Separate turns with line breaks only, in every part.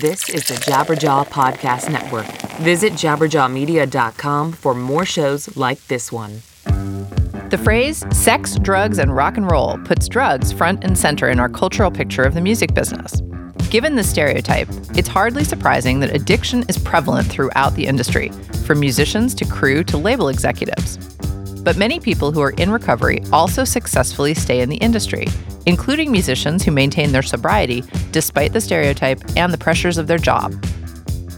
This is the Jabberjaw Podcast Network. Visit jabberjawmedia.com for more shows like this one.
The phrase sex, drugs, and rock and roll puts drugs front and center in our cultural picture of the music business. Given this stereotype, it's hardly surprising that addiction is prevalent throughout the industry, from musicians to crew to label executives. But many people who are in recovery also successfully stay in the industry, including musicians who maintain their sobriety despite the stereotype and the pressures of their job.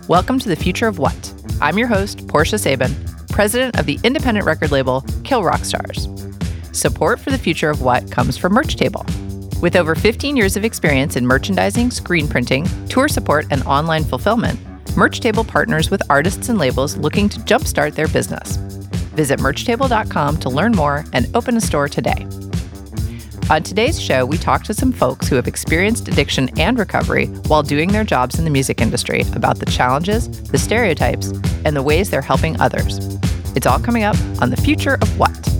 Welcome to the Future of What? I'm your host, Portia Sabin, president of the independent record label Kill Rock Stars. Support for the Future of What comes from Merch Table. With over 15 years of experience in merchandising, screen printing, tour support, and online fulfillment, Merch Table partners with artists and labels looking to jumpstart their business. Visit merchtable.com to learn more and open a store today. On today's show, we talk to some folks who have experienced addiction and recovery while doing their jobs in the music industry about the challenges, the stereotypes, and the ways they're helping others. It's all coming up on The Future of What?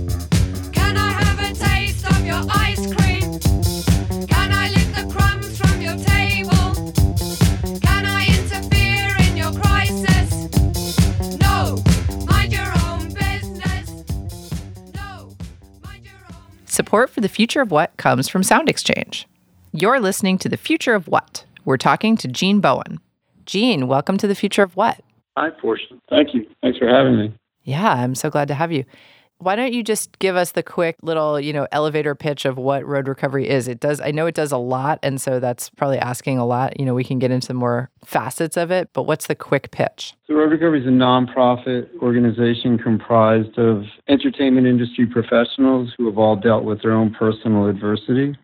Support for The Future of What comes from Sound Exchange. You're listening to The Future of What? We're talking to Gene Bowen. Gene, welcome to The Future of What?
Hi, Portia. Thank you. Thanks for having me.
Yeah, I'm so glad to have you. Why don't you just give us the quick little, you know, elevator pitch of what road recovery is? It does I know it does a lot and so that's probably asking a lot. You know, we can get into more facets of it, but what's the quick pitch?
So, Road Recovery is a nonprofit organization comprised of entertainment industry professionals who have all dealt with their own personal adversity,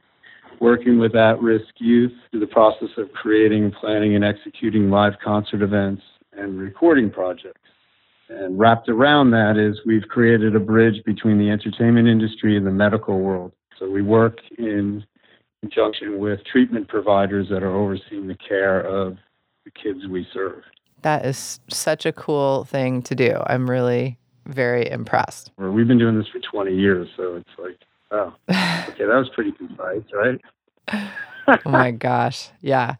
working with at risk youth through the process of creating, planning, and executing live concert events and recording projects. And wrapped around that is we've created a bridge between the entertainment industry and the medical world. So we work in conjunction with treatment providers that are overseeing the care of the kids we serve.
That is such a cool thing to do. I'm really very impressed.
We've been doing this for 20 years, so it's like, oh, okay, that was pretty concise, right?
oh my gosh. Yeah.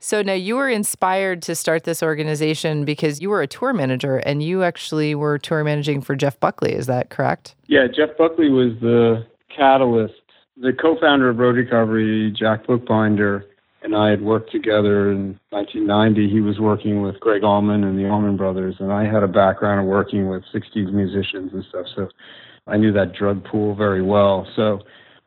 So now you were inspired to start this organization because you were a tour manager and you actually were tour managing for Jeff Buckley. Is that correct?
Yeah, Jeff Buckley was the catalyst. The co-founder of Road Recovery, Jack Bookbinder, and I had worked together in 1990. He was working with Gregg Allman and the Allman Brothers, and I had a background of working with 60s musicians and stuff, so I knew that drug pool very well. So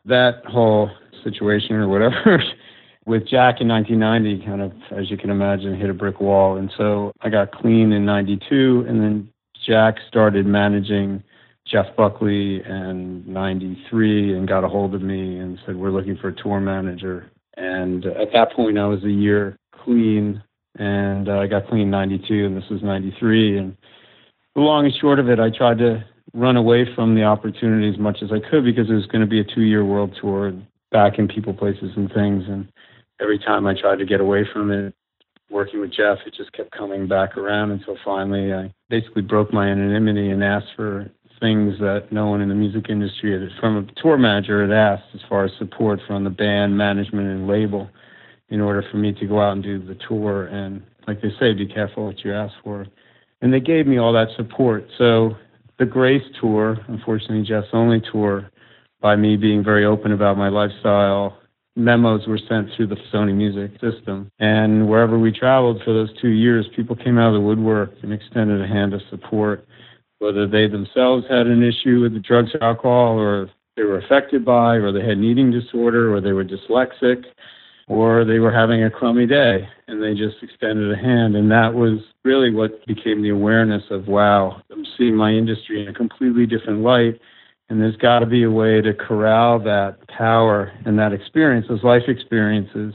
that whole situation or whatever with Jack in 1990 kind of, as you can imagine, hit a brick wall. And so I got clean in 92, and then Jack started managing Jeff Buckley in 93 and got a hold of me and said, We're looking for a tour manager. And at that point, I was a year clean, and uh, I got clean in 92, and this was 93. And the long and short of it, I tried to run away from the opportunity as much as I could because it was going to be a two year world tour back in people, places, and things. And every time I tried to get away from it, working with Jeff, it just kept coming back around until finally I basically broke my anonymity and asked for things that no one in the music industry had, from a tour manager had asked as far as support from the band, management, and label in order for me to go out and do the tour. And like they say, be careful what you ask for. And they gave me all that support. So the Grace tour, unfortunately, Jeff's only tour, by me being very open about my lifestyle, memos were sent through the Sony Music system. And wherever we traveled for those two years, people came out of the woodwork and extended a hand of support, whether they themselves had an issue with the drugs or alcohol, or they were affected by, or they had an eating disorder, or they were dyslexic, or they were having a crummy day, and they just extended a hand. And that was really what became the awareness of wow, I'm seeing my industry in a completely different light and there's got to be a way to corral that power and that experience, those life experiences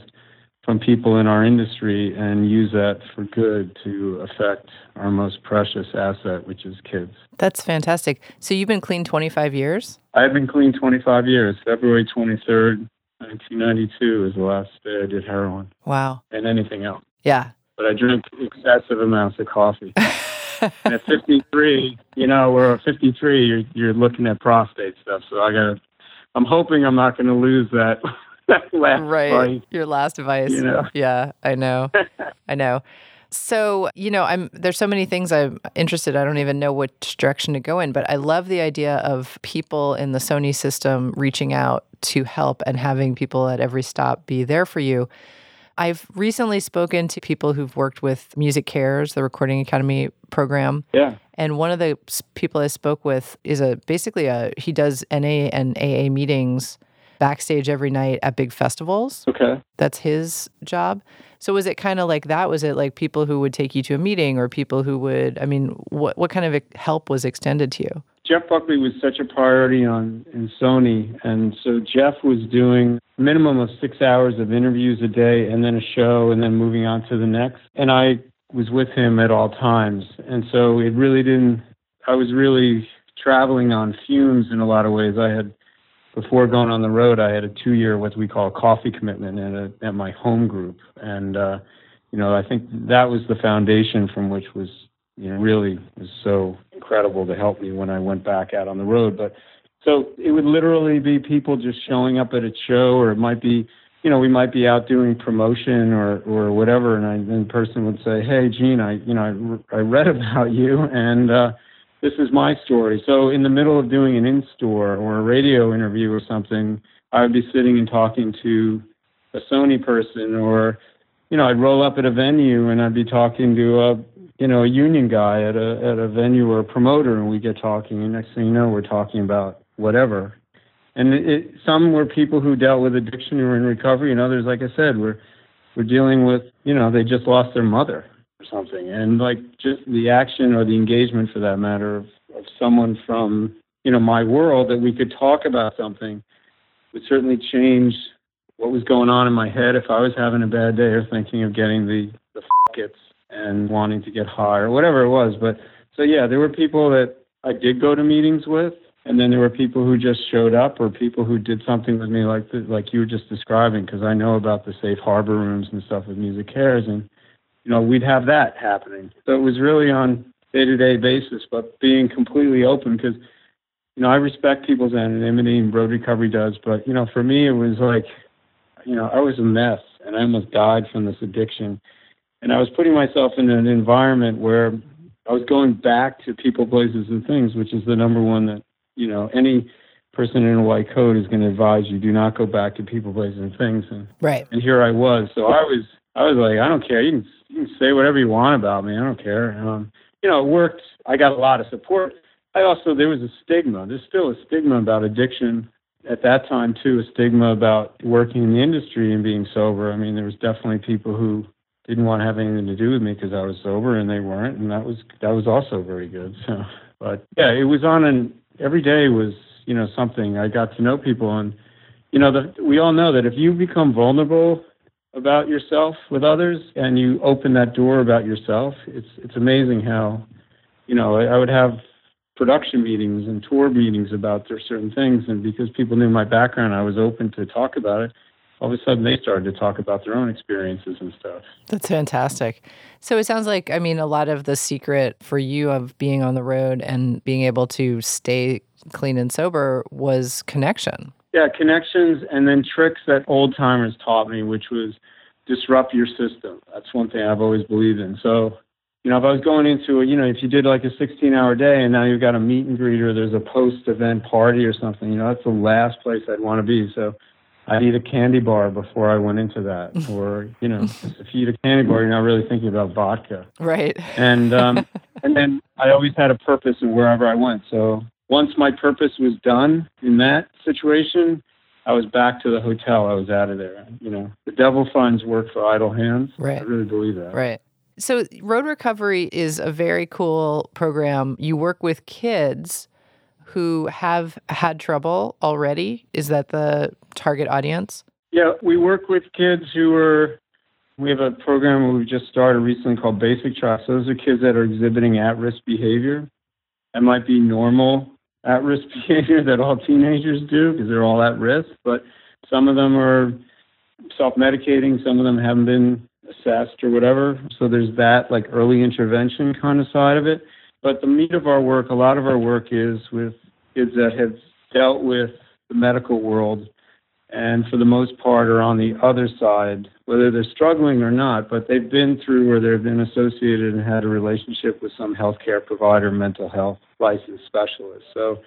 from people in our industry and use that for good to affect our most precious asset, which is kids.
That's fantastic. So you've been clean 25 years?
I've been clean 25 years. February 23rd, 1992 is the last day I did heroin
Wow.
and anything else.
Yeah.
But I drink excessive amounts of coffee. and at 53, you know, we're at 53, you're, you're looking at prostate stuff. So I got to, I'm hoping I'm not going to lose that, that last
Right. Your last advice.
You know.
Yeah, I know. I know. So, you know, I'm there's so many things I'm interested. I don't even know which direction to go in, but I love the idea of people in the Sony system reaching out to help and having people at every stop be there for you. I've recently spoken to people who've worked with MusiCares, the Recording Academy program.
Yeah.
And one of the people I spoke with is a basically a he does NA and AA meetings backstage every night at big festivals.
Okay.
That's his job. So was it kind of like that? Was it like people who would take you to a meeting or people who would I mean, what what kind of help was extended to you?
Jeff Buckley was such a priority on in Sony, and so Jeff was doing minimum of six hours of interviews a day, and then a show, and then moving on to the next. And I was with him at all times, and so it really didn't. I was really traveling on fumes in a lot of ways. I had before going on the road, I had a two-year what we call a coffee commitment at a, at my home group, and uh, you know I think that was the foundation from which was you know really was so incredible to help me when I went back out on the road. But so it would literally be people just showing up at a show, or it might be you know we might be out doing promotion or or whatever, and I, the person would say, hey Gene, I you know I, I read about you and. uh this is my story. So in the middle of doing an in-store or a radio interview or something, I would be sitting and talking to a Sony person, or you know, I'd roll up at a venue and I'd be talking to a you know a union guy at a at a venue or a promoter, and we get talking, and next thing you know, we're talking about whatever. And it, some were people who dealt with addiction who were in recovery, and others, like I said, were were dealing with you know they just lost their mother something. And like just the action or the engagement for that matter of, of someone from you know my world that we could talk about something would certainly change what was going on in my head if I was having a bad day or thinking of getting the the fuckets and wanting to get high or whatever it was. But so yeah there were people that I did go to meetings with and then there were people who just showed up or people who did something with me like the, like you were just describing because I know about the safe harbor rooms and stuff with MusiCares and you know, we'd have that happening. So it was really on day-to-day basis, but being completely open because, you know, I respect people's anonymity and road recovery does, but you know, for me it was like, you know, I was a mess and I almost died from this addiction, and I was putting myself in an environment where I was going back to people, places, and things, which is the number one that you know any person in a white coat is going to advise you do not go back to people, places, and things, and
Right.
and here I was. So I was I was like, I don't care. You can you can say whatever you want about me. I don't care. Um, you know, it worked. I got a lot of support. I also there was a stigma. There's still a stigma about addiction at that time too. A stigma about working in the industry and being sober. I mean, there was definitely people who didn't want to have anything to do with me because I was sober and they weren't, and that was that was also very good. So, but yeah, it was on an every day was you know something. I got to know people and you know the, we all know that if you become vulnerable about yourself with others and you open that door about yourself it's it's amazing how you know I, I would have production meetings and tour meetings about certain things and because people knew my background I was open to talk about it all of a sudden they started to talk about their own experiences and stuff
That's fantastic. So it sounds like, I mean, a lot of the secret for you of being on the road and being able to stay clean and sober was connection.
Yeah connections and then tricks that old timers taught me which was disrupt your system. That's one thing i've always believed in. So you know if i was going into a you know if you did like a 16 hour day and now you've got a meet and greet or there's a post event party or something you know that's the last place i'd want to be. So i'd eat a candy bar before i went into that. Or you know if you eat a candy bar you're not really thinking about vodka.
Right.
and um, and then I always had a purpose in wherever I went. So once my purpose was done in that situation, I was back to the hotel. I was out of there. You know, the devil finds work for idle hands.
Right.
I really believe that.
Right. So, Road Recovery is a very cool program. You work with kids who have had trouble already. Is that the target audience?
Yeah, we work with kids who are. We have a program we've just started recently called Basic Trust. So Those are kids that are exhibiting at-risk behavior. That might be normal at-risk behavior that all teenagers do because they're all at risk. But some of them are self-medicating. Some of them haven't been assessed or whatever. So there's that like early intervention kind of side of it. But the meat of our work, a lot of our work is with kids that have dealt with the medical world and for the most part are on the other side, whether they're struggling or not, but they've been through or they've been associated and had a relationship with some healthcare provider, mental health licensed specialist. So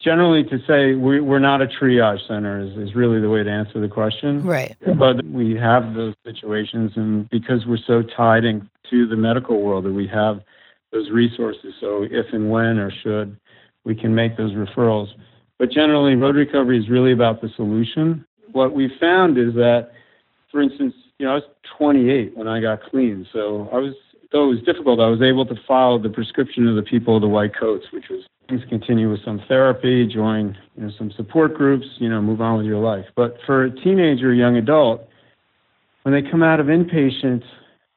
generally to say we, we're not a triage center is, is really the way to answer the question.
Right.
But we have those situations, and because we're so tied into the medical world, that we have those resources. So if and when or should, we can make those referrals. But generally, road recovery is really about the solution. What we found is that, for instance, you know, I was 28 when I got clean, so I was though it was difficult, I was able to follow the prescription of the people of the white coats, which was things continue with some therapy, join you know some support groups, you know, move on with your life. But for a teenager, young adult, when they come out of inpatient,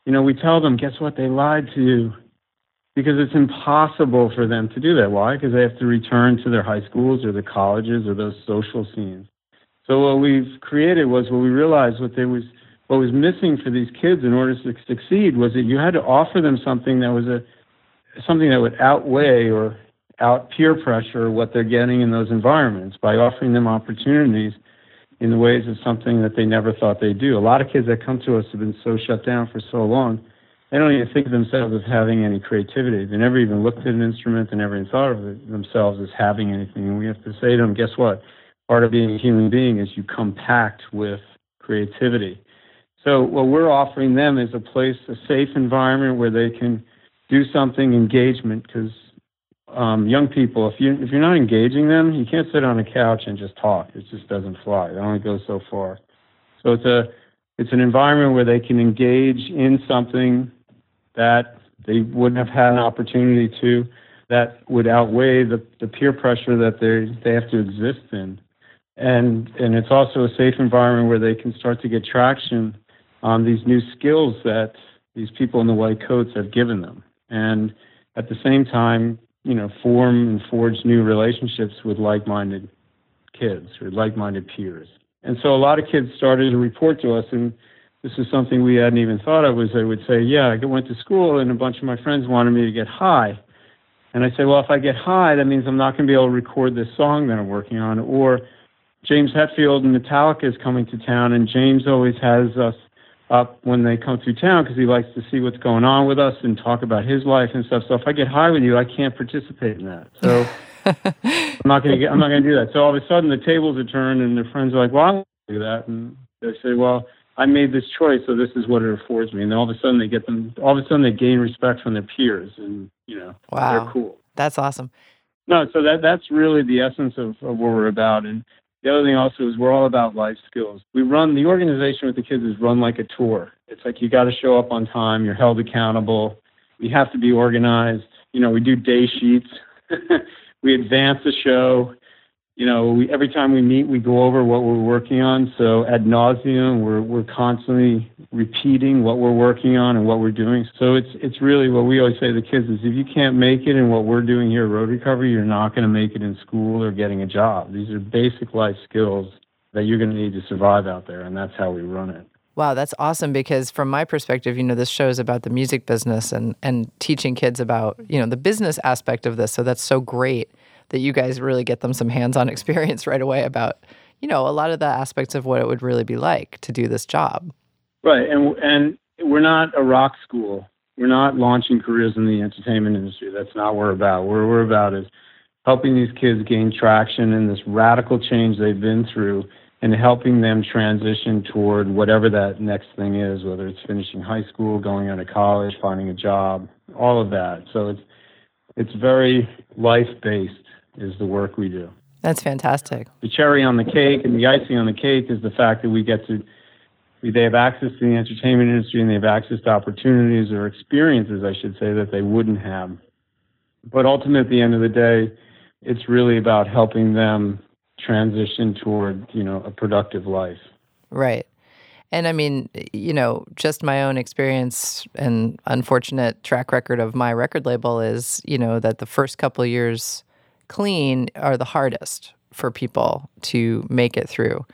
you know, we tell them, guess what? They lied to you because it's impossible for them to do that. Why? Because they have to return to their high schools or the colleges or those social scenes. So what we've created was what we realized what there was what was missing for these kids in order to succeed was that you had to offer them something that was a something that would outweigh or out peer pressure what they're getting in those environments by offering them opportunities in the ways of something that they never thought they'd do. A lot of kids that come to us have been so shut down for so long, they don't even think of themselves as having any creativity. They never even looked at an instrument, they never even thought of themselves as having anything. And we have to say to them, guess what? Part of being a human being is you come packed with creativity. So what we're offering them is a place, a safe environment where they can do something, engagement, because um, young people, if you if you're not engaging them, you can't sit on a couch and just talk. It just doesn't fly. It only goes so far. So it's a it's an environment where they can engage in something that they wouldn't have had an opportunity to, that would outweigh the, the peer pressure that they they have to exist in. And and it's also a safe environment where they can start to get traction on these new skills that these people in the white coats have given them. And at the same time, you know, form and forge new relationships with like-minded kids or like-minded peers. And so a lot of kids started to report to us, and this is something we hadn't even thought of. Was they would say, "Yeah, I went to school, and a bunch of my friends wanted me to get high." And I say, "Well, if I get high, that means I'm not going to be able to record this song that I'm working on." Or James Hetfield and Metallica is coming to town, and James always has us up when they come through town because he likes to see what's going on with us and talk about his life and stuff. So if I get high with you, I can't participate in that. So I'm not going to get, I'm not going to do that. So all of a sudden the tables are turned and their friends are like, well, I want to do that. And they say, well, I made this choice, so this is what it affords me. And then all of a sudden they get them, all of a sudden they gain respect from their peers and, you know,
Wow.
they're cool.
That's awesome.
No, so that that's really the essence of, of what we're about. And the other thing also is we're all about life skills. We run the organization with the kids is run like a tour. It's like you got to show up on time. You're held accountable. We have to be organized. You know, we do day sheets. we advance the show. You know, we, every time we meet, we go over what we're working on. So ad nauseum, we're we're constantly repeating what we're working on and what we're doing. So it's it's really what we always say to the kids is if you can't make it in what we're doing here at Road Recovery, you're not going to make it in school or getting a job. These are basic life skills that you're going to need to survive out there, and that's how we run it.
Wow, that's awesome because from my perspective, you know, this show is about the music business and and teaching kids about, you know, the business aspect of this. So that's so great that you guys really get them some hands-on experience right away about, you know, a lot of the aspects of what it would really be like to do this job.
Right, and and we're not a rock school. We're not launching careers in the entertainment industry. That's not what we're about. What we're about is helping these kids gain traction in this radical change they've been through and helping them transition toward whatever that next thing is, whether it's finishing high school, going on to college, finding a job, all of that. So it's it's very life based is the work we do.
That's fantastic.
The cherry on the cake and the icing on the cake is the fact that we get to they have access to the entertainment industry and they have access to opportunities or experiences, I should say, that they wouldn't have. But ultimately, at the end of the day, it's really about helping them transition toward, you know, a productive life.
Right. And I mean, you know, just my own experience and unfortunate track record of my record label is, you know, that the first couple of years clean are the hardest for people to make it through.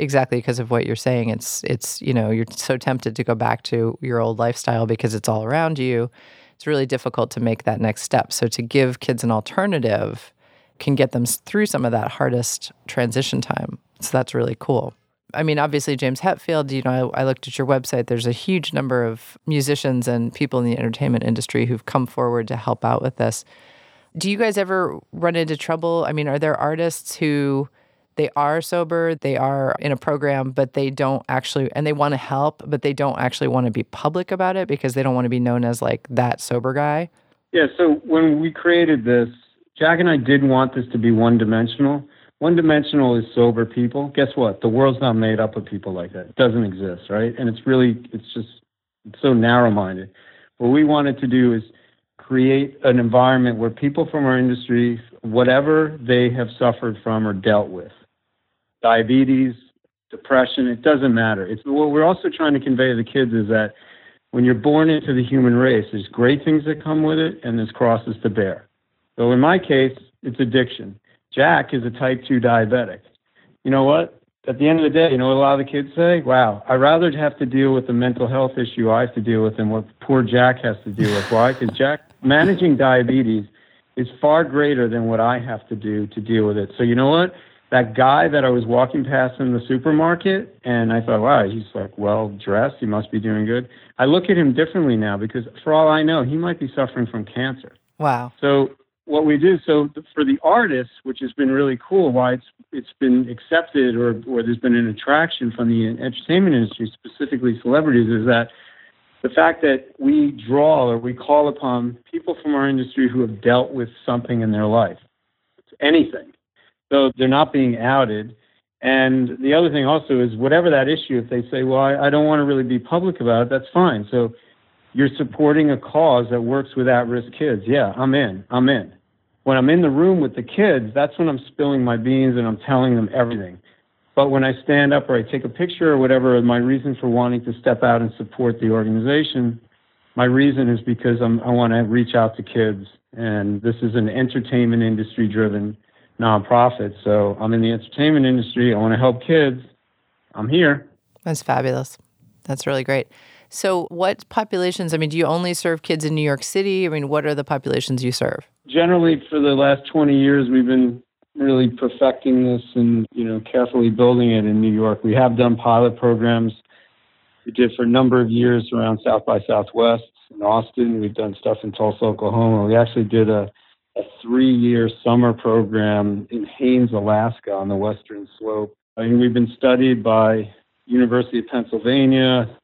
Exactly because of what you're saying. It's it's, you know, you're so tempted to go back to your old lifestyle because it's all around you. It's really difficult to make that next step. So to give kids an alternative can get them through some of that hardest transition time. So that's really cool. I mean, obviously, James Hetfield, you know, I, I, looked at your website. There's a huge number of musicians and people in the entertainment industry who've come forward to help out with this. Do you guys ever run into trouble? I mean, are there artists who they are sober, they are in a program, but they don't actually, and they want to help, but they don't actually want to be public about it because they don't want to be known as like that sober guy?
Yeah, so when we created this, Jack and I did want this to be one dimensional. One dimensional is sober people. Guess what? The world's not made up of people like that. It doesn't exist, right? And it's really, it's just it's so narrow minded. What we wanted to do is create an environment where people from our industry, whatever they have suffered from or dealt with, diabetes, depression, it doesn't matter. It's what we're also trying to convey to the kids is that when you're born into the human race, there's great things that come with it and there's crosses to bear. So in my case, it's addiction. Jack is a type 2 diabetic. You know what? At the end of the day, you know what a lot of the kids say? Wow, I'd rather have to deal with the mental health issue I have to deal with than what poor Jack has to deal with. Why? Because Jack, managing diabetes is far greater than what I have to do to deal with it. So you know what? That guy that I was walking past in the supermarket, and I thought, wow, he's like well dressed. He must be doing good. I look at him differently now because, for all I know, he might be suffering from cancer.
Wow.
So what we do so for the artists which has been really cool why it's it's been accepted or or there's been an attraction from the entertainment industry specifically celebrities is that the fact that we draw or we call upon people from our industry who have dealt with something in their life. Anything. So they're not being outed. And the other thing also is whatever that issue if they say well I, I don't want to really be public about it that's fine. So you're supporting a cause that works with at-risk kids. Yeah, I'm in. I'm in. When I'm in the room with the kids, that's when I'm spilling my beans and I'm telling them everything. But when I stand up or I take a picture or whatever, my reason for wanting to step out and support the organization, my reason is because I'm, I want to reach out to kids. And this is an entertainment industry driven nonprofit. So I'm in the entertainment industry. I want to help kids. I'm here.
That's fabulous. That's really great. So, what populations? I mean, do you only serve kids in New York City? I mean, what are the populations you serve?
Generally, for the last 20 years, we've been really perfecting this and you know carefully building it in New York. We have done pilot programs. We did for a number of years around South by Southwest in Austin. We've done stuff in Tulsa, Oklahoma. We actually did a, a three-year summer program in Haines, Alaska, on the western slope. I mean, we've been studied by University of Pennsylvania,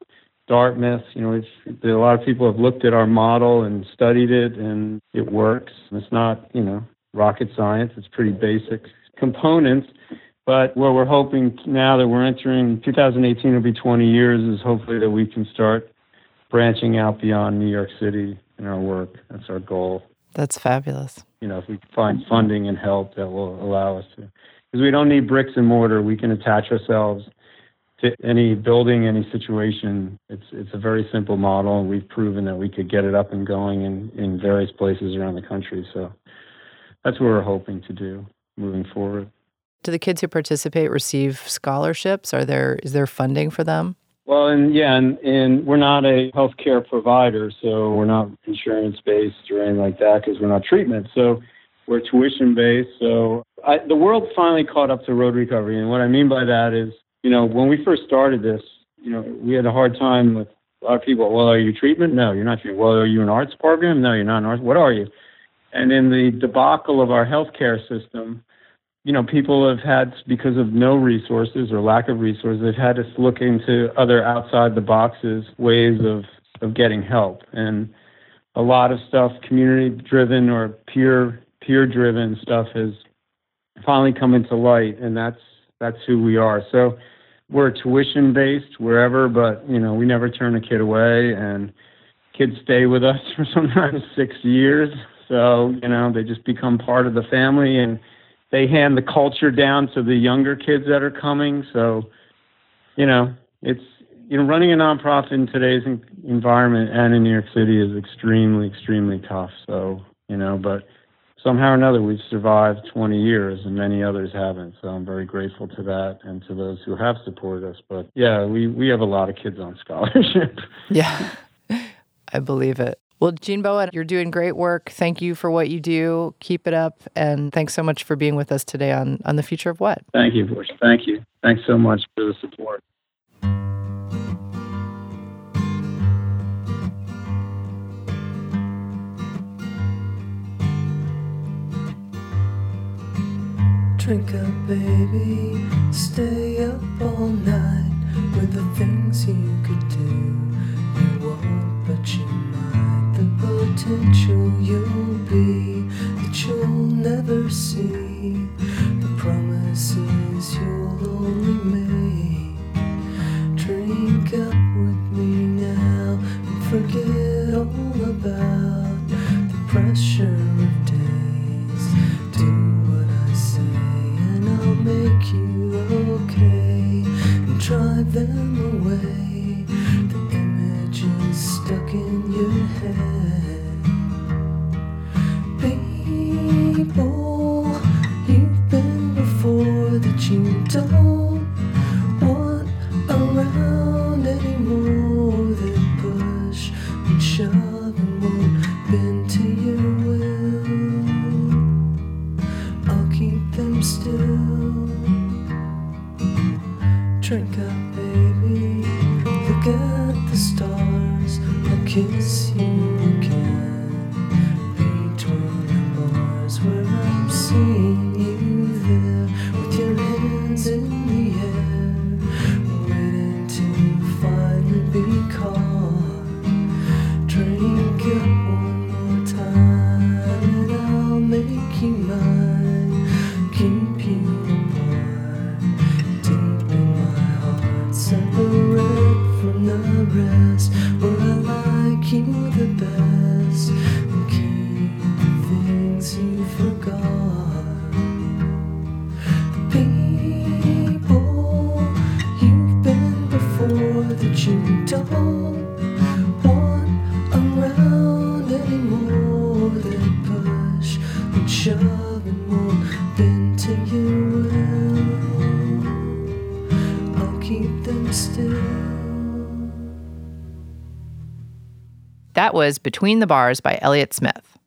Dartmouth. You know, a lot of people have looked at our model and studied it, and it works. It's not, you know, rocket science. It's pretty basic components. But what we're hoping now that we're entering 2018 will be 20 years is hopefully that we can start branching out beyond New York City in our work. That's our goal.
That's fabulous.
You know, if we find funding and help that will allow us to, because we don't need bricks and mortar. We can attach ourselves to any building, any situation. It's it's a very simple model, and we've proven that we could get it up and going in, in various places around the country. So that's what we're hoping to do moving forward.
Do the kids who participate receive scholarships? Are there is there funding for them?
Well, and yeah, and, and we're not a healthcare provider, so we're not insurance based or anything like that because we're not treatment. So we're tuition based. So I, the world finally caught up to road recovery, and what I mean by that is you know, when we first started this, you know, we had a hard time with a lot of people. Well, are you treatment? No, you're not treatment. Well, are you an arts program? No, you're not an arts. What are you? And in the debacle of our healthcare system, you know, people have had, because of no resources or lack of resources, they've had to look into other outside the boxes ways of, of getting help. And a lot of stuff, community driven or peer peer driven stuff has finally come into light. And that's that's who we are. So we're tuition based wherever, but you know, we never turn a kid away and kids stay with us for sometimes six years. So, you know, they just become part of the family and they hand the culture down to the younger kids that are coming. So, you know, it's you know, running a nonprofit in today's environment and in New York City is extremely, extremely tough. So, you know, but somehow or another we've survived 20 years and many others haven't. So I'm very grateful to that and to those who have supported us. But yeah, we, we have a lot of kids on scholarship.
yeah, I believe it. Well, Gene Bowen, you're doing great work. Thank you for what you do. Keep it up. And thanks so much for being with us today on, on The Future of What.
Thank you, Bush. Thank you. Thanks so much for the support.
Drink up, baby. Stay up all night with the things you could do. You won't, but you might. The potential you'll be that you'll never see. Rest.
Was Between the Bars by Elliott Smith.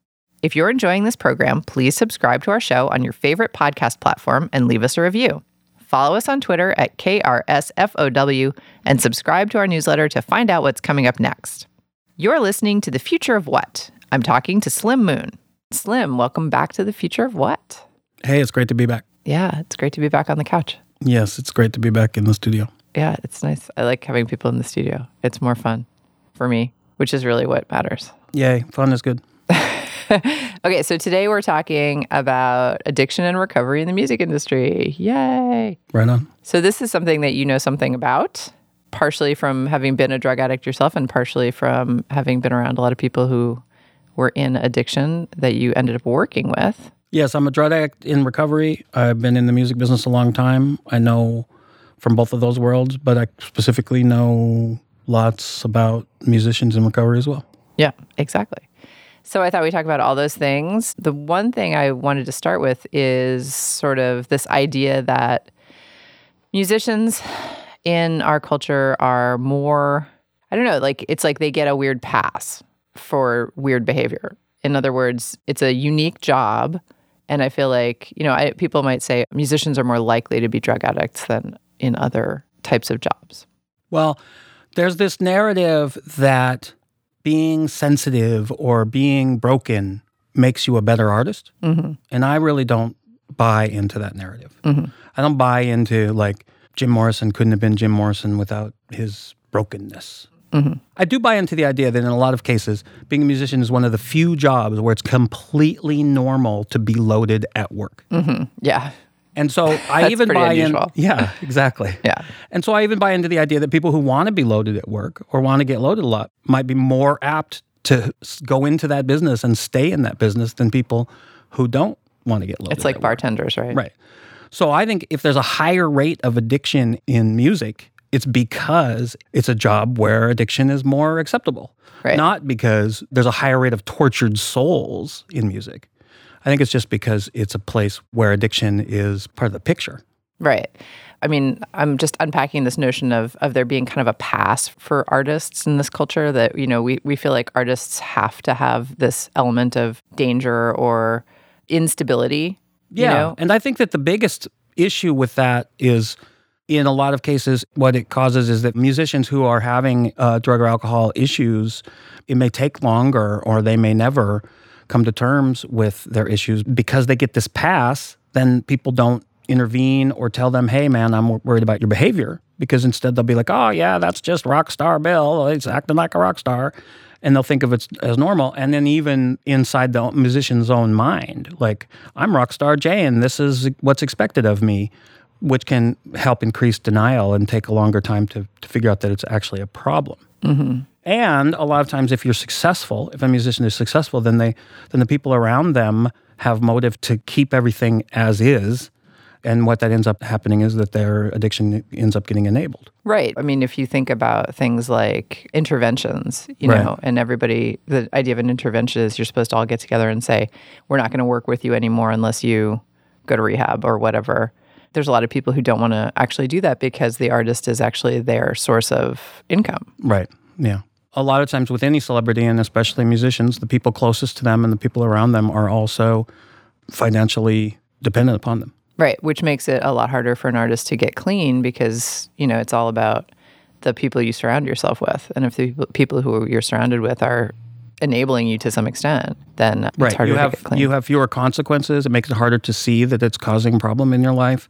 If you're enjoying this program, please subscribe to our show on your favorite podcast platform and leave us a review. Follow us on Twitter at KRSFOW and subscribe to our newsletter to find out what's coming up next. You're listening to The Future of What? I'm talking to Slim Moon. Slim, welcome back to The Future of What?
Hey, it's great to be back.
Yeah, it's great to be back on the couch.
Yes, it's great to be back in the studio.
Yeah, it's nice. I like having people in the studio. It's more fun for me, which is really what matters.
Yay, fun is good.
Okay, so today we're talking about addiction and recovery in the music industry. Yay.
Right on.
So, this is something that you know something about, partially from having been a drug addict yourself, and partially from having been around a lot of people who were in addiction that you ended up working with.
Yes, I'm a drug addict in recovery. I've been in the music business a long time. I know from both of those worlds, but I specifically know lots about musicians in recovery as well.
Yeah, exactly. So I thought we'd talk about all those things. The one thing I wanted to start with is sort of this idea that musicians in our culture are more, I don't know, like it's like they get a weird pass for weird behavior. In other words, it's a unique job. And I feel like, you know, I, people might say musicians are more likely to be drug addicts than in other types of jobs.
Well, there's this narrative that being sensitive or being broken makes you a better artist. Mm-hmm. And I really don't buy into that narrative. Mm-hmm. I don't buy into like Jim Morrison couldn't have been Jim Morrison without his brokenness. Mm-hmm. I do buy into the idea that in a lot of cases, being a musician is one of the few jobs where it's completely normal to be loaded at work.
Yeah.
And so I even buy
unusual.
in. Yeah, exactly.
Yeah.
And so I even buy into the idea that people who want to be loaded at work or want to get loaded a lot might be more apt to go into that business and stay in that business than people who don't want to get loaded.
It's like
at work.
bartenders, right?
Right. So I think if there's a higher rate of addiction in music, it's because it's a job where addiction is more acceptable.
Right.
Not because there's a higher rate of tortured souls in music. I think it's just because it's a place where addiction is part of the picture.
Right. I mean, I'm just unpacking this notion of of there being kind of a pass for artists in this culture that, you know, we, we feel like artists have to have this element of danger or instability.
Yeah.
You know?
And I think that the biggest issue with that is in a lot of cases, what it causes is that musicians who are having uh, drug or alcohol issues, it may take longer or they may never come to terms with their issues because they get this pass. Then people don't intervene or tell them, hey, man, I'm worried about your behavior. Because instead they'll be like, oh, yeah, that's just rock star Bill. He's acting like a rock star. And they'll think of it as normal. And then even inside the musician's own mind, like, I'm rock star Jay and this is what's expected of me which can help increase denial and take a longer time to, to figure out that it's actually a problem. Mm-hmm. And a lot of times, if you're successful, if a musician is successful, then they then the people around them have motive to keep everything as is. And what that ends up happening is that their addiction ends up getting enabled.
Right. I mean, if you think about things like interventions, you
Right.
know, and everybody, the idea of an intervention is you're supposed to all get together and say, we're not going to work with you anymore unless you go to rehab or whatever. There's a lot of people who don't want to actually do that because the artist is actually their source of income.
Right. Yeah. A lot of times with any celebrity and especially musicians, the people closest to them and the people around them are also financially dependent upon them.
Right. Which makes it a lot harder for an artist to get clean because, you know, it's all about the people you surround yourself with. And if the people- who you're surrounded with are enabling you to some extent, then it's harder
you
to
have
get clean.
you have fewer consequences. It makes it harder to see that it's causing a problem in your life.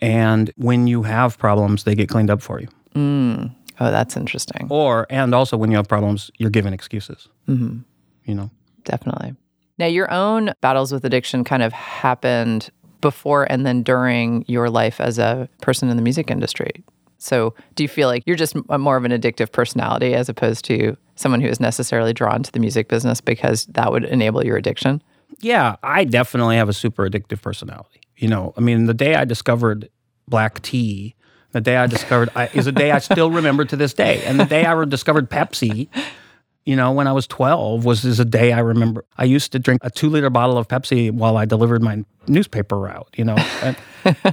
And when you have problems, they get cleaned up for you. Mm.
Oh, that's interesting.
Or and also when you have problems, you're given excuses. Mm-hmm. You know.
Definitely. Now, your own battles with addiction kind of happened before and then during your life as a person in the music industry. So, do you feel like you're just more of an addictive personality as opposed to someone who is necessarily drawn to the music business because that would enable your addiction?
Yeah, I definitely have a super addictive personality. You know, I mean, the day I discovered black tea, the day I discovered I, is a day I still remember to this day. And the day I discovered Pepsi, you know, when I was 12, was is a day I remember. I used to drink a two liter bottle of Pepsi while I delivered my newspaper route, you know. And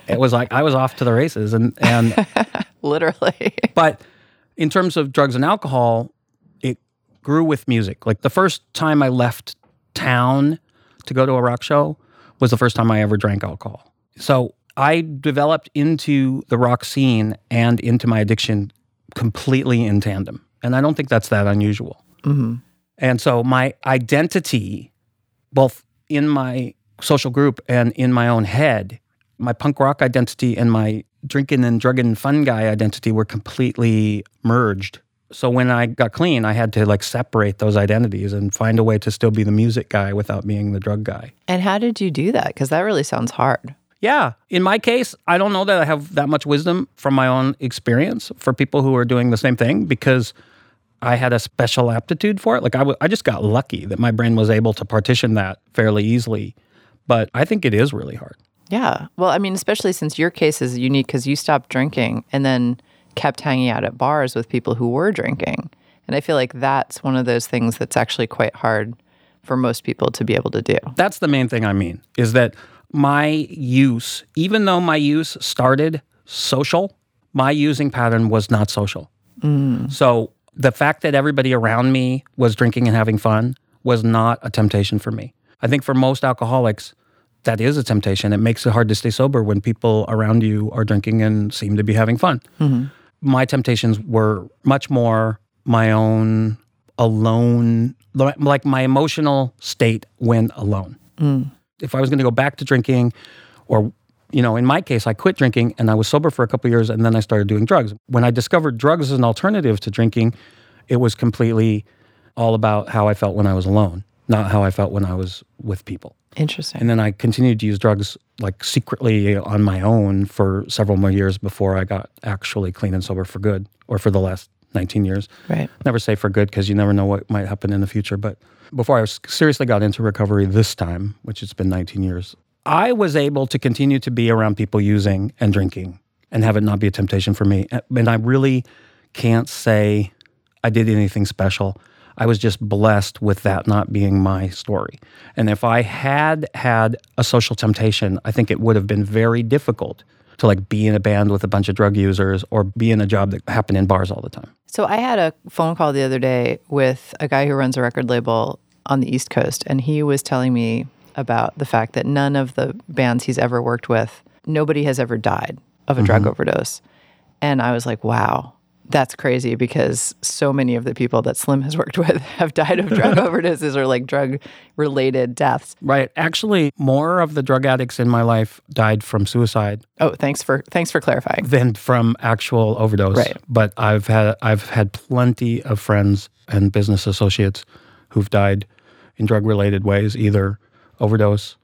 it was like I was off to the races. And, and
Literally.
but in terms of drugs and alcohol, it grew with music. Like the first time I left town to go to a rock show was the first time I ever drank alcohol. So I developed into the rock scene and into my addiction completely in tandem. And I don't think that's that unusual. Mm-hmm. And so my identity, both in my social group and in my own head, my punk rock identity and my drinking and drugging fun guy identity were completely merged. So when I got clean, I had to like separate those identities and find a way to still be the music guy without being the drug guy.
and how did you do that? Because that really sounds hard.
Yeah. In my case, I don't know that I have that much wisdom from my own experience for people who are doing the same thing because I had a special aptitude for it. Like I w- I just got lucky that my brain was able to partition that fairly easily. But I think it is really hard.
Yeah. Well, I mean, especially since your case is unique because you stopped drinking and then kept hanging out at bars with people who were drinking. And I feel like that's one of those things that's actually quite hard for most people to be able to do.
That's the main thing I mean is that my use, even though my use started social, my using pattern was not social. Mm. So the fact that everybody around me was drinking and having fun was not a temptation for me. I think for most alcoholics, that is a temptation. It makes it hard to stay sober when people around you are drinking and seem to be having fun. Mm-hmm. My temptations were much more my own alone, like my emotional state when alone. Mm. If I was going to go back to drinking, or you know, in my case, I quit drinking and I was sober for a couple years, and then I started doing drugs. When I discovered drugs as an alternative to drinking, it was completely all about how I felt when I was alone, not how I felt when I was with people.
Interesting.
And then I continued to use drugs like secretly on my own for several more years before I got actually clean and sober for good, or for the last 19 years.
right.
Never say for good because you never know what might happen in the future. But before I seriously got into recovery this time, which has been 19 years, I was able to continue to be around people using and drinking and have it not be a temptation for me. And I really can't say I did anything special. I was just blessed with that not being my story. And if I had had a social temptation, I think it would have been very difficult to like be in a band with a bunch of drug users or be in a job that happened in bars all the time.
So I had a phone call the other day with a guy who runs a record label on the East Coast, and he was telling me about the fact that none of the bands he's ever worked with, nobody has ever died of a drug mm-hmm. overdose. And I was like, wow, that's crazy because so many of the people that Slim has worked with have died of drug overdoses or like drug related deaths.
Right. Actually, more of the drug addicts in my life died from suicide
Oh, thanks for thanks for clarifying.
than from actual overdose.
Right.
But I've had I've had plenty of friends and business associates who've died in drug related ways, either overdose,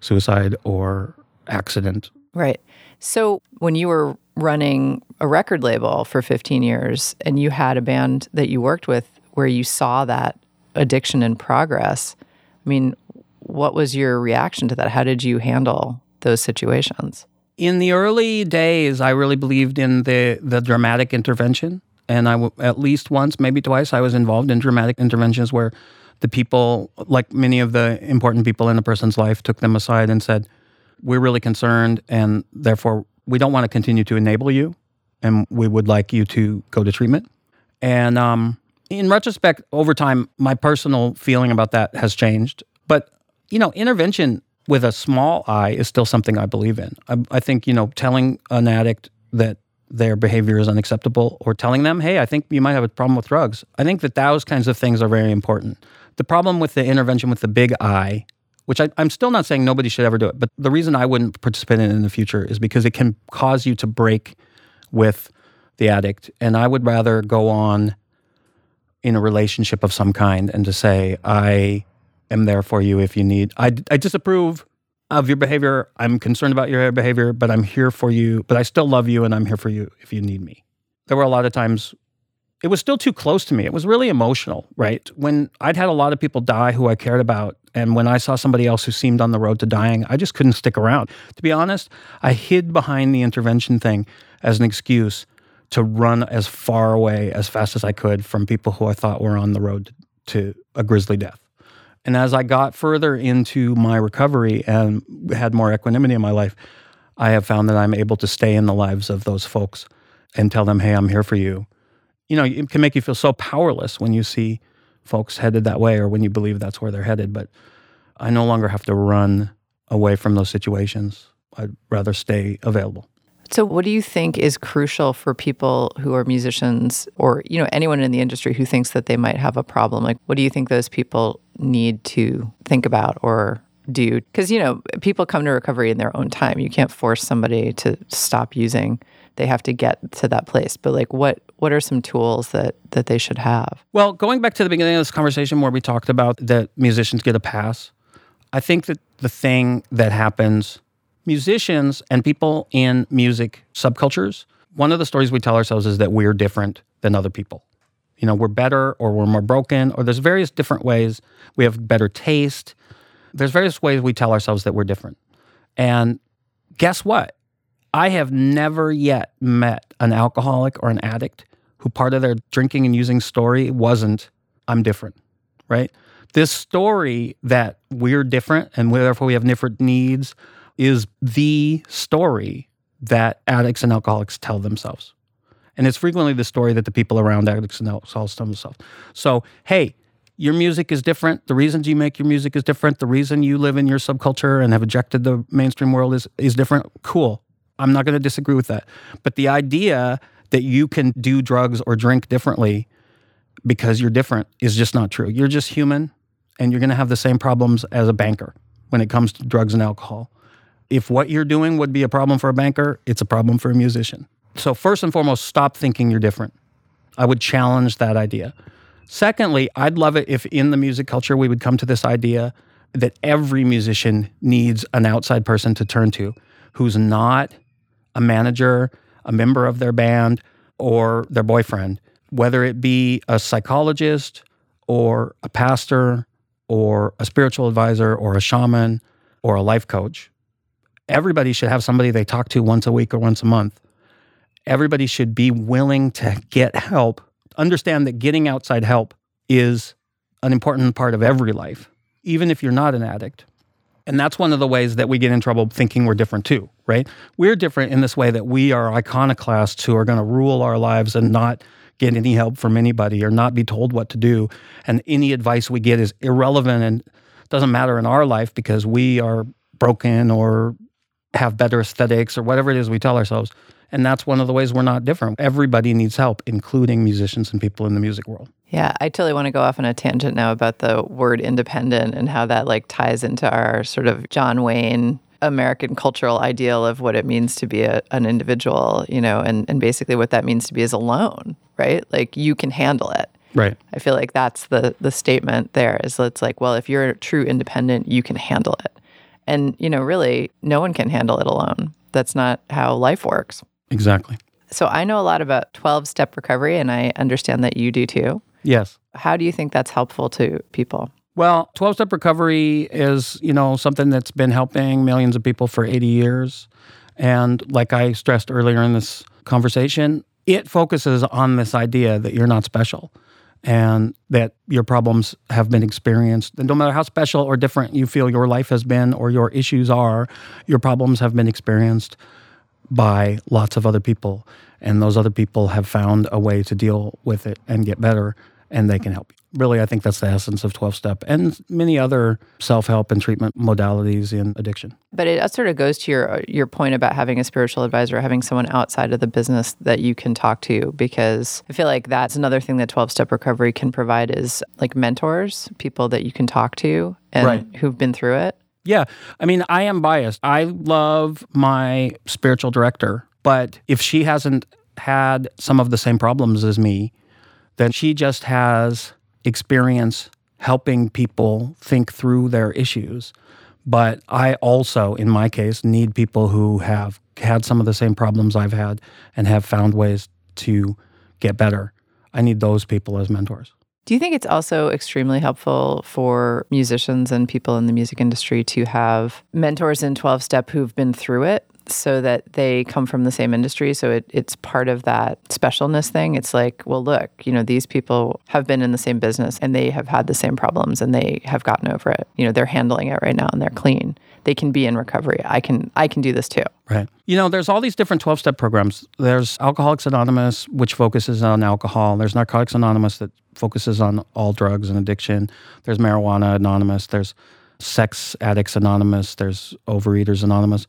suicide, or accident.
Right. So when you were running a record label for 15 years and you had a band that you worked with where you saw that addiction in progress, I mean, what was your reaction to that? How did you handle those situations?
In the early days, I really believed in the the dramatic intervention, and I w- at least once, maybe twice, I was involved in dramatic interventions where the people, like many of the important people in a person's life, took them aside and said, "We're really concerned, and therefore we don't want to continue to enable you, and we would like you to go to treatment." And um, in retrospect, over time, my personal feeling about that has changed. But you know, intervention with a small I is still something I believe in. I, I think you know, telling an addict that their behavior is unacceptable, or telling them, "Hey, I think you might have a problem with drugs." I think that those kinds of things are very important. The problem with the intervention with the big I, which I, I'm still not saying nobody should ever do it, but the reason I wouldn't participate in it in the future is because it can cause you to break with the addict, and I would rather go on in a relationship of some kind and to say, I am there for you if you need. I, I disapprove of your behavior. I'm concerned about your behavior, but I'm here for you. But I still love you and I'm here for you if you need me. There were a lot of times it was still too close to me. It was really emotional, right? When I'd had a lot of people die who I cared about. And when I saw somebody else who seemed on the road to dying, I just couldn't stick around. To be honest, I hid behind the intervention thing as an excuse to run as far away as fast as I could from people who I thought were on the road to a grisly death. And as I got further into my recovery and had more equanimity in my life, I have found that I'm able to stay in the lives of those folks and tell them, hey, I'm here for you. You know, it can make you feel so powerless when you see folks headed that way or when you believe that's where they're headed. But I no longer have to run away from those situations. I'd rather stay available.
So what do you think is crucial for people who are musicians or you know anyone in the industry who thinks that they might have a problem? Like what do you think those people need to think about or do? Cuz you know, people come to recovery in their own time. You can't force somebody to stop using. They have to get to that place. But like what what are some tools that that they should have?
Well, going back to the beginning of this conversation where we talked about that musicians get a pass, I think that the thing that happens, musicians and people in music subcultures, one of the stories we tell ourselves is that we're different than other people. You know, we're better or we're more broken, or there's various different ways. We have better taste. There's various ways we tell ourselves that we're different. And guess what? I have never yet met an alcoholic or an addict who part of their drinking and using story wasn't, I'm different, right? This story that we're different and therefore we have different needs is the story that addicts and alcoholics tell themselves. And it's frequently the story that the people around addicts and alcoholics tell themselves. So, hey, your music is different. The reasons you make your music is different. The reason you live in your subculture and have ejected the mainstream world is, is different. Cool. I'm not going to disagree with that. But the idea that you can do drugs or drink differently because you're different is just not true. You're just human and you're going to have the same problems as a banker when it comes to drugs and alcohol. If what you're doing would be a problem for a banker, it's a problem for a musician. So, first and foremost, stop thinking you're different. I would challenge that idea. Secondly, I'd love it if in the music culture we would come to this idea that every musician needs an outside person to turn to who's not a manager, a member of their band, or their boyfriend, whether it be a psychologist or a pastor or a spiritual advisor or a shaman or a life coach. Everybody should have somebody they talk to once a week or once a month. Everybody should be willing to get help. Understand that getting outside help is an important part of every life, even if you're not an addict. And that's one of the ways that we get in trouble thinking we're different too, right? We're different in this way that we are iconoclasts who are going to rule our lives and not get any help from anybody or not be told what to do. And any advice we get is irrelevant and doesn't matter in our life because we are broken or have better aesthetics or whatever it is we tell ourselves. And that's one of the ways we're not different. Everybody needs help, including musicians and people in the music world.
Yeah, I totally want to go off on a tangent now about the word independent and how that like ties into our sort of John Wayne American cultural ideal of what it means to be a, an individual, you know, and, and basically what that means to be is alone, right? Like you can handle it.
Right.
I feel like that's the the statement there is it's like, well, if you're a true independent, you can handle it. And, you know, really no one can handle it alone. That's not how life works.
Exactly.
So I know a lot about 12 step recovery and I understand that you do too.
Yes.
How do you think that's helpful to people?
Well, 12 step recovery is, you know, something that's been helping millions of people for 80 years. And like I stressed earlier in this conversation, it focuses on this idea that you're not special and that your problems have been experienced. And no matter how special or different you feel your life has been or your issues are, your problems have been experienced by lots of other people. And those other people have found a way to deal with it and get better, and they can help you. Really, I think that's the essence of 12 step and many other self help and treatment modalities in addiction.
But it sort of goes to your your point about having a spiritual advisor, having someone outside of the business that you can talk to, because I feel like that's another thing that 12 step recovery can provide is like mentors, people that you can talk to and
Right.
who've been through it.
Yeah. I mean, I am biased. I love my spiritual director, but if she hasn't had some of the same problems as me, then she just has experience helping people think through their issues. But I also, in my case, need people who have had some of the same problems I've had and have found ways to get better. I need those people as mentors.
Do you think it's also extremely helpful for musicians and people in the music industry to have mentors in 12 step who've been through it so that they come from the same industry? So it, it's part of that specialness thing. It's like, well, look, you know, these people have been in the same business and they have had the same problems and they have gotten over it. You know, they're handling it right now and they're clean. They can be in recovery. I can I can do this too.
Right. You know, there's all these different 12 step programs. There's Alcoholics Anonymous, which focuses on alcohol. There's Narcotics Anonymous that focuses on all drugs and addiction. There's Marijuana Anonymous. There's Sex Addicts Anonymous. There's Overeaters Anonymous.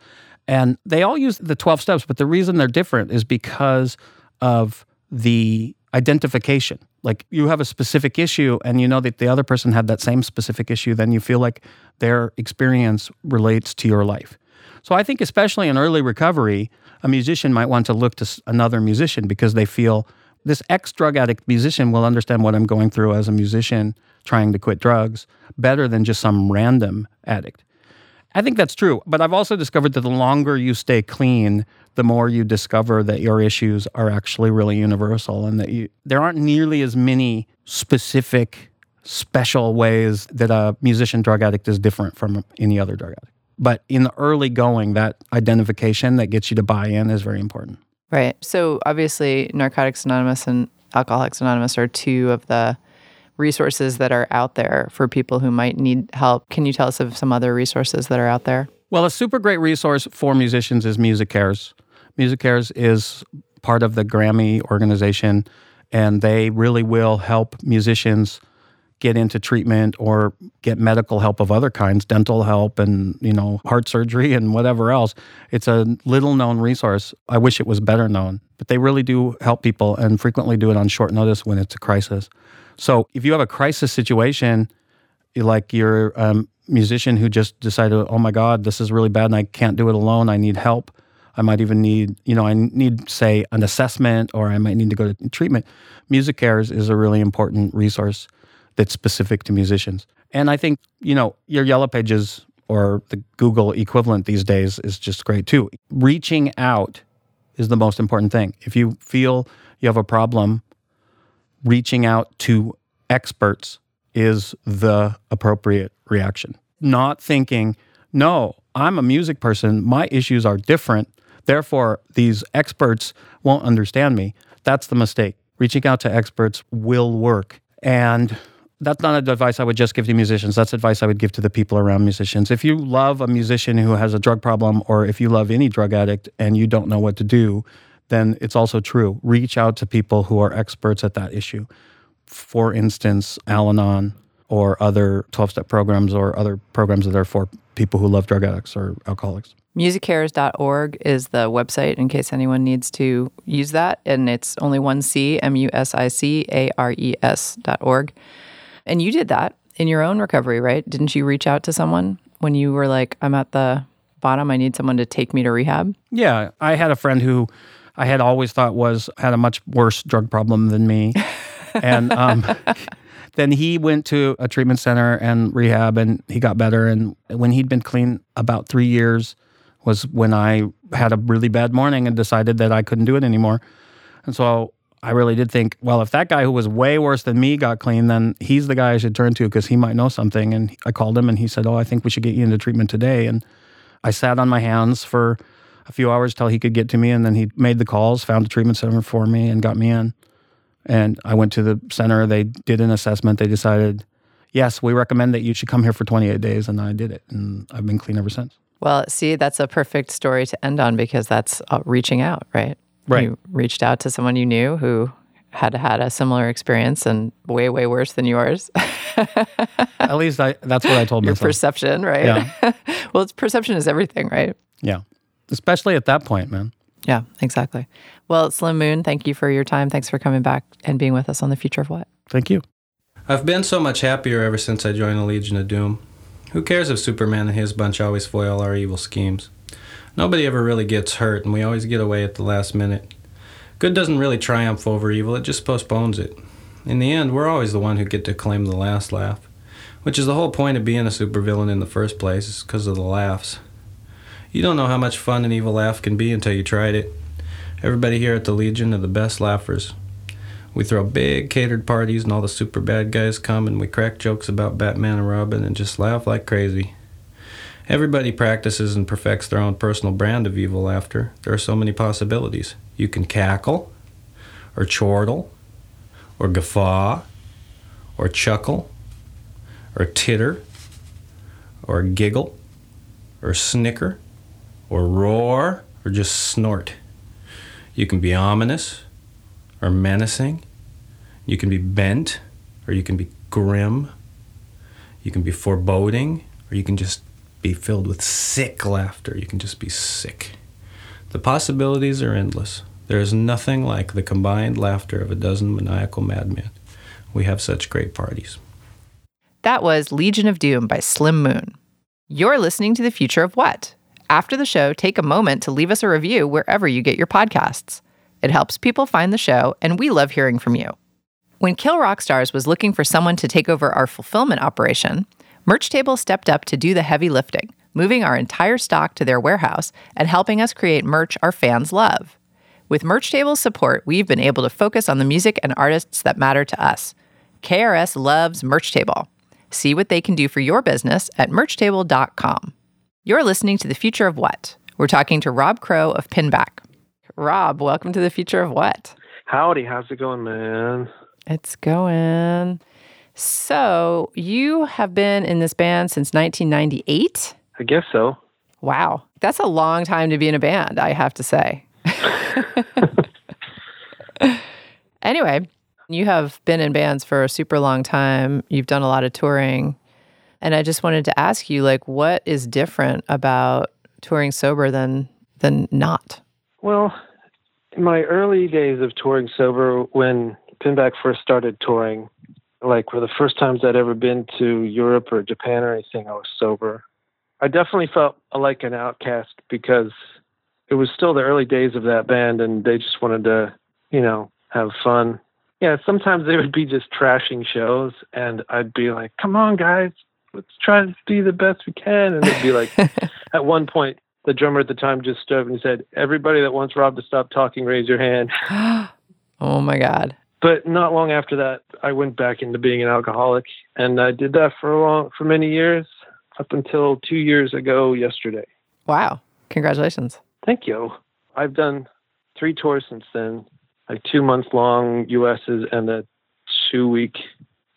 And they all use the 12 steps, but the reason they're different is because of the identification. Like you have a specific issue and you know that the other person had that same specific issue, then you feel like their experience relates to your life. So I think, especially in early recovery, a musician might want to look to another musician because they feel this ex drug addict musician will understand what I'm going through as a musician trying to quit drugs better than just some random addict. I think that's true. But I've also discovered that the longer you stay clean, the more you discover that your issues are actually really universal and that you, there aren't nearly as many specific, special ways that a musician drug addict is different from any other drug addict. But in the early going, that identification that gets you to buy in is very important.
Right. So obviously, Narcotics Anonymous and Alcoholics Anonymous are two of the resources that are out there for people who might need help. Can you tell us of some other resources that are out there?
Well, a super great resource for musicians is MusiCares. Music Cares is part of the Grammy organization, and they really will help musicians get into treatment or get medical help of other kinds, dental help and, you know, heart surgery and whatever else. It's a little known resource. I wish it was better known, but they really do help people and frequently do it on short notice when it's a crisis. So if you have a crisis situation, like you're a um, musician who just decided, oh my God, this is really bad and I can't do it alone. I need help. I might even need, you know, I need, say, an assessment or I might need to go to treatment. MusiCares is a really important resource that's specific to musicians. And I think, you know, your Yellow Pages or the Google equivalent these days is just great too. Reaching out is the most important thing. If you feel you have a problem, reaching out to experts is the appropriate reaction. Not thinking, no, I'm a music person, my issues are different, therefore these experts won't understand me. That's the mistake. Reaching out to experts will work. And that's not advice I would just give to musicians. That's advice I would give to the people around musicians. If you love a musician who has a drug problem, or if you love any drug addict and you don't know what to do, then it's also true. Reach out to people who are experts at that issue. For instance, Al Anon or other 12 step programs or other programs that are for people who love drug addicts or alcoholics.
Musicares.org is the website in case anyone needs to use that. And it's only one C, M U S I C A R E S dot org. And you did that in your own recovery, right? Didn't you reach out to someone when you were like, I'm at the bottom, I need someone to take me to rehab?
Yeah, I had a friend who I had always thought was had a much worse drug problem than me, and um, then he went to a treatment center and rehab, and he got better. And when he'd been clean about three years, was when I had a really bad morning and decided that I couldn't do it anymore. And so I really did think, well, if that guy who was way worse than me got clean, then he's the guy I should turn to because he might know something. And I called him and he said, oh, I think we should get you into treatment today. And I sat on my hands for a few hours till he could get to me. And then he made the calls, found a treatment center for me, and got me in. And I went to the center. They did an assessment. They decided, yes, we recommend that you should come here for 28 days. And I did it. And I've been clean ever since.
Well, see, that's a perfect story to end on because that's uh, reaching out, right?
Right.
You reached out to someone you knew who had had a similar experience and way, way worse than yours.
At least I, that's what I told
Your
myself.
perception, right?
Yeah.
well, it's, perception is everything, right?
yeah. Especially at that point, man.
Yeah, exactly. Well, Slim Moon, thank you for your time. Thanks for coming back and being with us on The Future of What.
Thank you.
I've been so much happier ever since I joined the Legion of Doom. Who cares if Superman and his bunch always foil our evil schemes? Nobody ever really gets hurt, and we always get away at the last minute. Good doesn't really triumph over evil, it just postpones it. In the end, we're always the one who get to claim the last laugh, which is the whole point of being a supervillain in the first place, is because of the laughs. You don't know how much fun an evil laugh can be until you tried it. Everybody here at the Legion are the best laughers. We throw big catered parties and all the super bad guys come and we crack jokes about Batman and Robin and just laugh like crazy. Everybody practices and perfects their own personal brand of evil laughter. There are so many possibilities. You can cackle, or chortle, or guffaw, or chuckle, or titter, or giggle, or snicker, or roar, or just snort. You can be ominous, or menacing. You can be bent, or you can be grim. You can be foreboding, or you can just be filled with sick laughter. You can just be sick. The possibilities are endless. There is nothing like the combined laughter of a dozen maniacal madmen. We have such great parties.
That was Legion of Doom by Slim Moon. You're listening to The Future of What? After the show, take a moment to leave us a review wherever you get your podcasts. It helps people find the show, and we love hearing from you. When Kill Rock Stars was looking for someone to take over our fulfillment operation, Merch Table stepped up to do the heavy lifting, moving our entire stock to their warehouse and helping us create merch our fans love. With Merch Table's support, we've been able to focus on the music and artists that matter to us. KRS loves Merch Table. See what they can do for your business at merchtable.com. You're listening to The Future of What? We're talking to Rob Crow of Pinback. Rob, welcome to The Future of What?
Howdy, how's it going, man?
It's going. So, you have been in this band since 1998?
I guess so.
Wow. That's a long time to be in a band, I have to say. anyway, you have been in bands for a super long time. You've done a lot of touring. And I just wanted to ask you like what is different about touring sober than than not?
Well, in my early days of touring sober, when Pinback first started touring, like were the first times I'd ever been to Europe or Japan or anything, I was sober. I definitely felt like an outcast because it was still the early days of that band and they just wanted to, you know, have fun. Yeah, sometimes they would be just trashing shows and I'd be like, come on, guys, let's try to be the best we can. And they'd be like, at one point, the drummer at the time just stood up and he said, everybody that wants Rob to stop talking, raise your hand.
oh my god.
But not long after that, I went back into being an alcoholic, and I did that for a long, for many years, up until two years ago yesterday.
Wow. Congratulations.
Thank you. I've done three tours since then, like two month long US's and a two week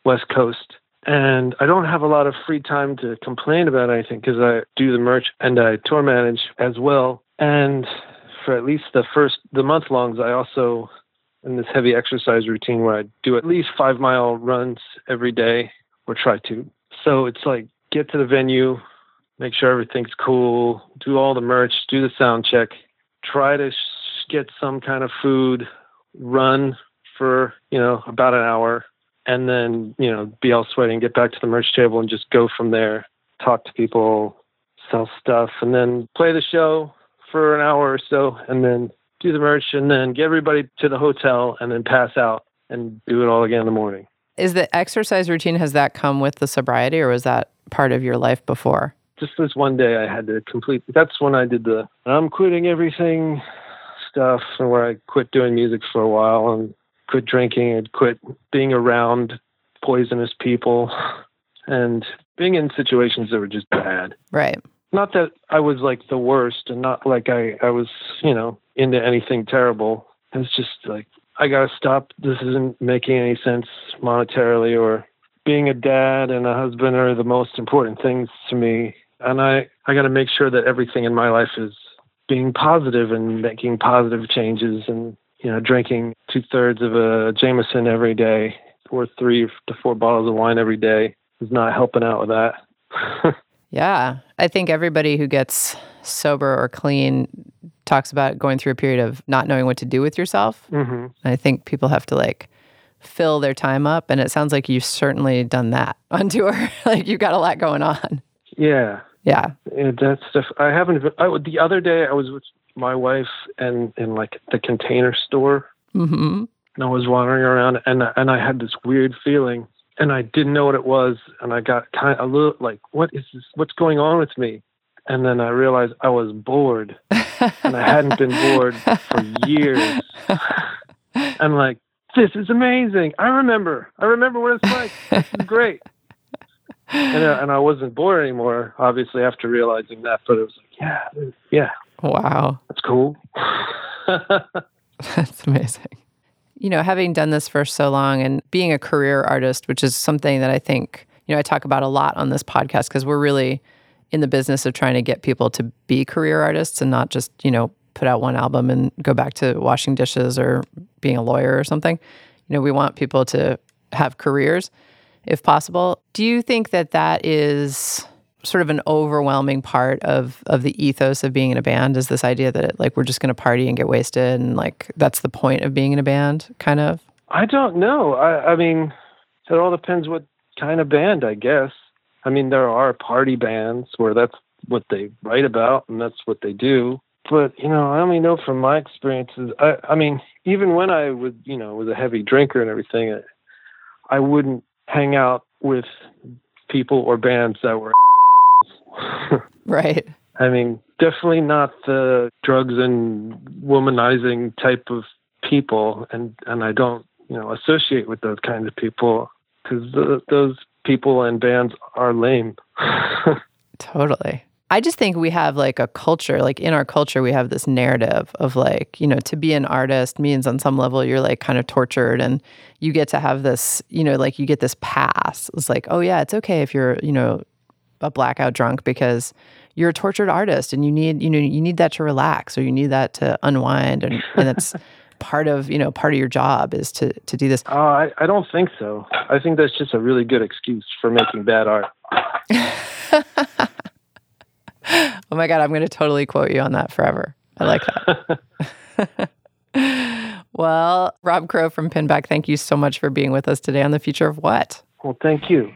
West Coast. And I don't have a lot of free time to complain about anything because I do the merch and I tour manage as well. And for at least the first the month longs, I also in this heavy exercise routine where I do at least five mile runs every day or try to. So it's like get to the venue, make sure everything's cool, do all the merch, do the sound check, try to get some kind of food, run for, you know, about an hour, and then, you know, be all sweaty and get back to the merch table and just go from there, talk to people, sell stuff, and then play the show for an hour or so, and then do the merch, and then get everybody to the hotel, and then pass out and do it all again in the morning.
Is the exercise routine, has that come with the sobriety or was that part of your life before?
just this one day I had to complete that's when I did the I'm quitting everything stuff and where I quit doing music for a while and quit drinking and quit being around poisonous people and being in situations that were just bad.
Right.
Not that I was like the worst and not like I, I was, you know, into anything terrible. It was just like I gotta stop. This isn't making any sense monetarily or being a dad and a husband are the most important things to me and I, I got to make sure that everything in my life is being positive and making positive changes and you know drinking two thirds of a Jameson every day or three to four bottles of wine every day is not helping out with that.
Yeah. I think everybody who gets sober or clean talks about going through a period of not knowing what to do with yourself.
hmm
I think people have to like fill their time up. And it sounds like you've certainly done that on tour. like you've got a lot going on.
Yeah,
Yeah.
Yeah, that stuff. I haven't. I, the other day, I was with my wife and in like the container store.
hmm
And I was wandering around, and and I had this weird feeling, and I didn't know what it was, and I got kind of a little like, what is this? What's going on with me? And then I realized I was bored, and I hadn't been bored for years. I'm like, this is amazing. I remember. I remember what it's like. This is great. And, uh, and I wasn't bored anymore, obviously, after realizing that. But it was like, yeah, yeah,
Wow.
that's cool.
That's amazing. You know, having done this for so long and being a career artist, which is something that I think, you know, I talk about a lot on this podcast because we're really in the business of trying to get people to be career artists and not just, you know, put out one album and go back to washing dishes or being a lawyer or something. You know, we want people to have careers if possible. Do you think that that is sort of an overwhelming part of of the ethos of being in a band is this idea that like we're just going to party and get wasted and like that's the point of being in a band kind of
I don't know. I, I mean, it all depends what kind of band, I guess. I mean, there are party bands where that's what they write about and that's what they do. But you know, I only know from my experiences. I, I mean, even when I was, you know, was a heavy drinker and everything, I, I wouldn't hang out with people or bands that were.
right.
I mean, definitely not the drugs and womanizing type of people, and and I don't, you know, associate with those kinds of people because those people and bands are lame.
totally. I just think we have like a culture like in our culture we have this narrative of like you know to be an artist means on some level you're like kind of tortured and you get to have this you know like you get this pass. It's like oh yeah it's okay if you're you know a blackout drunk because you're a tortured artist and you need you know you need that to relax or you need that to unwind and, and that's part of you know part of your job is to to do this
Uh, I I don't think so. I think that's just a really good excuse for making bad art.
oh my god i'm going to totally quote you on that forever i like that well rob crow from pinback thank you so much for being with us today on the future of what
Well, thank you.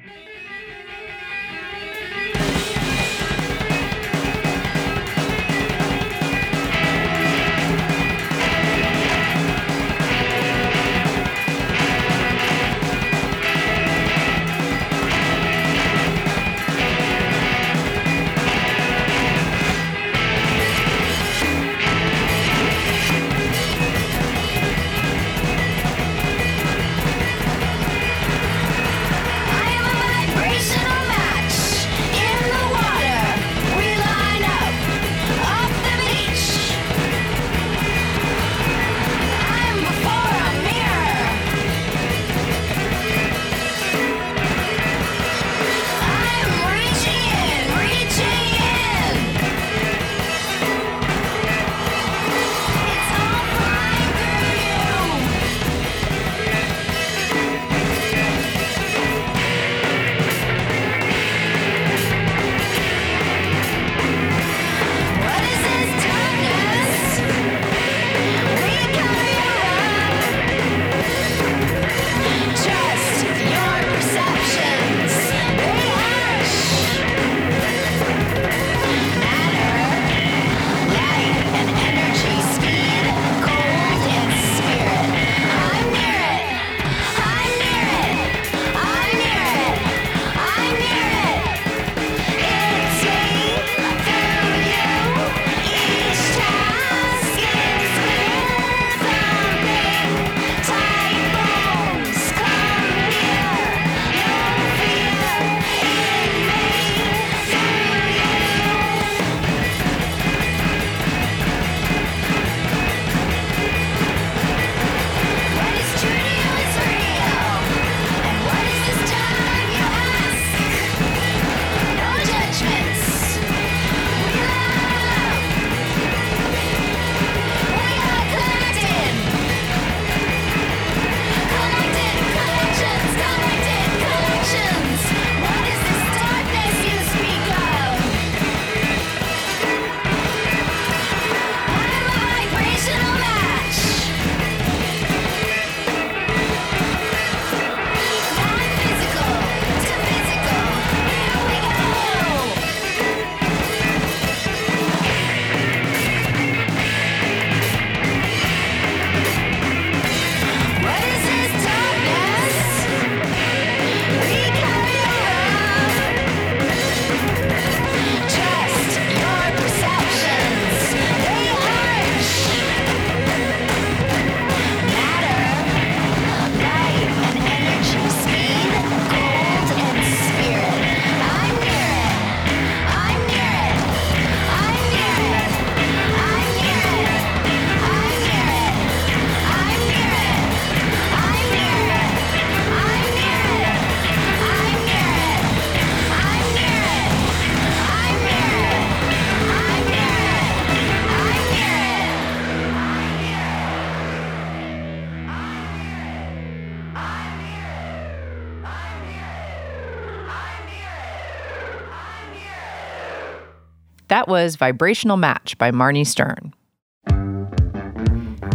Was Vibrational Match by Marnie Stern.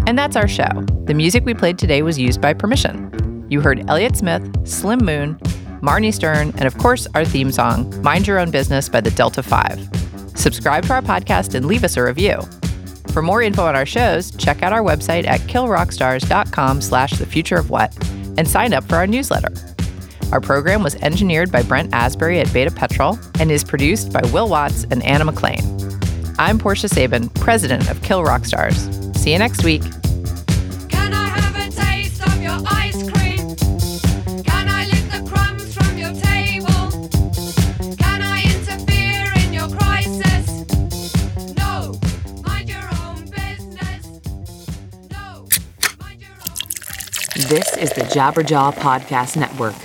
And that's our show. The music we played today was used by permission. You heard Elliott Smith, Slim Moon, Marnie Stern, and of course, our theme song, Mind Your Own Business by the Delta 5. Subscribe to our podcast and leave us a review. For more info on our shows, check out our website at killrockstars.com slash the future of what and sign up for our newsletter. Our program was engineered by Brent Asbury at Beta Petrol and is produced by Will Watts and Anna McLean. I'm Portia Sabin, president of Kill Rock Stars. See you next week.
Can I have a taste of your ice cream? Can I lick the crumbs from your table? Can I interfere in your crisis? No. Mind your own business. No. Mind your own.
This is the Jabberjaw Podcast Network.